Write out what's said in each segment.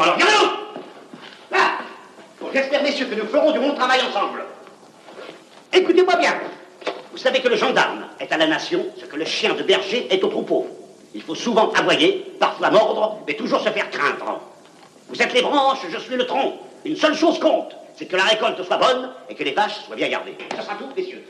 Alors, regardez Là j'espère, messieurs, que nous ferons du bon travail ensemble. Écoutez-moi bien. Vous savez que le gendarme est à la nation ce que le chien de berger est au troupeau. Il faut souvent aboyer, parfois mordre, mais toujours se faire craindre. Vous êtes les branches, je suis le tronc. Une seule chose compte, c'est que la récolte soit bonne et que les vaches soient bien gardées. Ça sera tout, messieurs.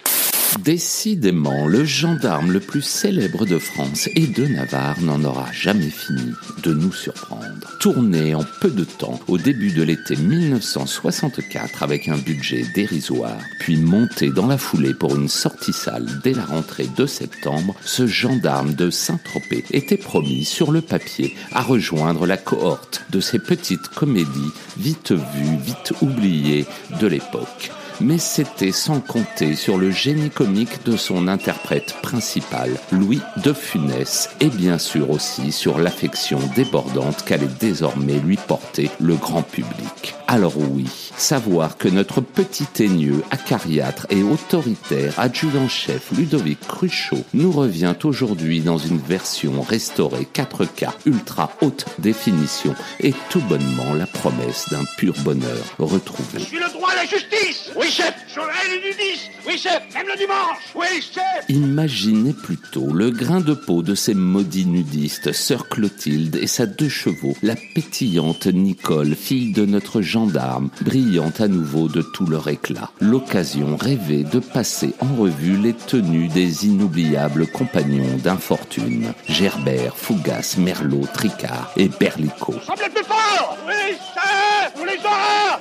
Décidément, le gendarme le plus célèbre de France et de Navarre n'en aura jamais fini de nous surprendre. Tourné en peu de temps au début de l'été 1964 avec un budget dérisoire, puis monté dans la foulée pour une sortie salle dès la rentrée de septembre, ce gendarme de Saint-Tropez était promis sur le papier à rejoindre la cohorte de ces petites comédies vite vues, vite oubliées de l'époque mais c'était sans compter sur le génie de son interprète principal, Louis de Funès, et bien sûr aussi sur l'affection débordante qu'allait désormais lui porter le grand public. Alors oui, savoir que notre petit teigneux, acariâtre et autoritaire adjudant-chef Ludovic Cruchot nous revient aujourd'hui dans une version restaurée 4K ultra haute définition est tout bonnement la promesse d'un pur bonheur retrouvé. Je suis le droit à la justice Oui, chef Je le nudiste Oui, chef Même le dimanche. Oui, chef. Imaginez plutôt le grain de peau de ces maudits nudistes, sœur Clotilde et sa deux chevaux, la pétillante Nicole, fille de notre gendarme, brillant à nouveau de tout leur éclat. L'occasion rêvée de passer en revue les tenues des inoubliables compagnons d'infortune, Gerbert, Fougas, Merlot, Tricard et Berlicot. Semblez plus fort. Oui, chef. Vous les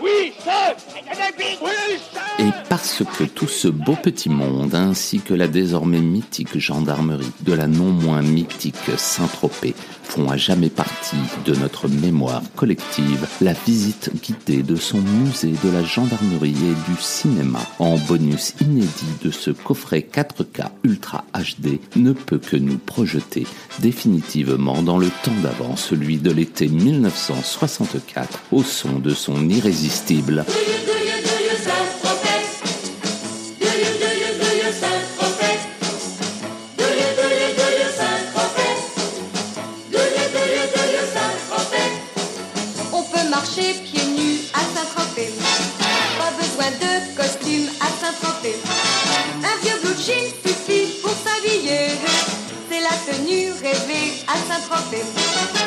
Oui, chef. Oui, chef Et parce que tout ce beau petit monde, ainsi que la désormais mythique gendarmerie de la non moins mythique Saint-Tropez, font à jamais partie de notre mémoire collective, la visite guidée de son musée de la gendarmerie et du cinéma, en bonus inédit de ce coffret 4K Ultra HD, ne peut que nous projeter définitivement dans le temps d'avant, celui de l'été 1964, au son de son irrésistible marcher pieds nus à Saint-Tropez. Pas besoin de costume à Saint-Tropez. Un vieux blue jean suffit pour s'habiller. C'est la tenue rêvée à Saint-Tropez.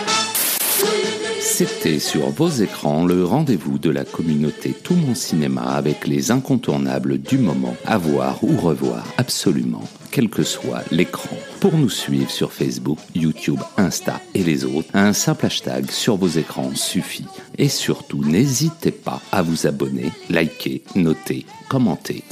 C'était sur vos écrans le rendez-vous de la communauté Tout mon cinéma avec les incontournables du moment à voir ou revoir absolument, quel que soit l'écran. Pour nous suivre sur Facebook, YouTube, Insta et les autres, un simple hashtag sur vos écrans suffit. Et surtout, n'hésitez pas à vous abonner, liker, noter, commenter.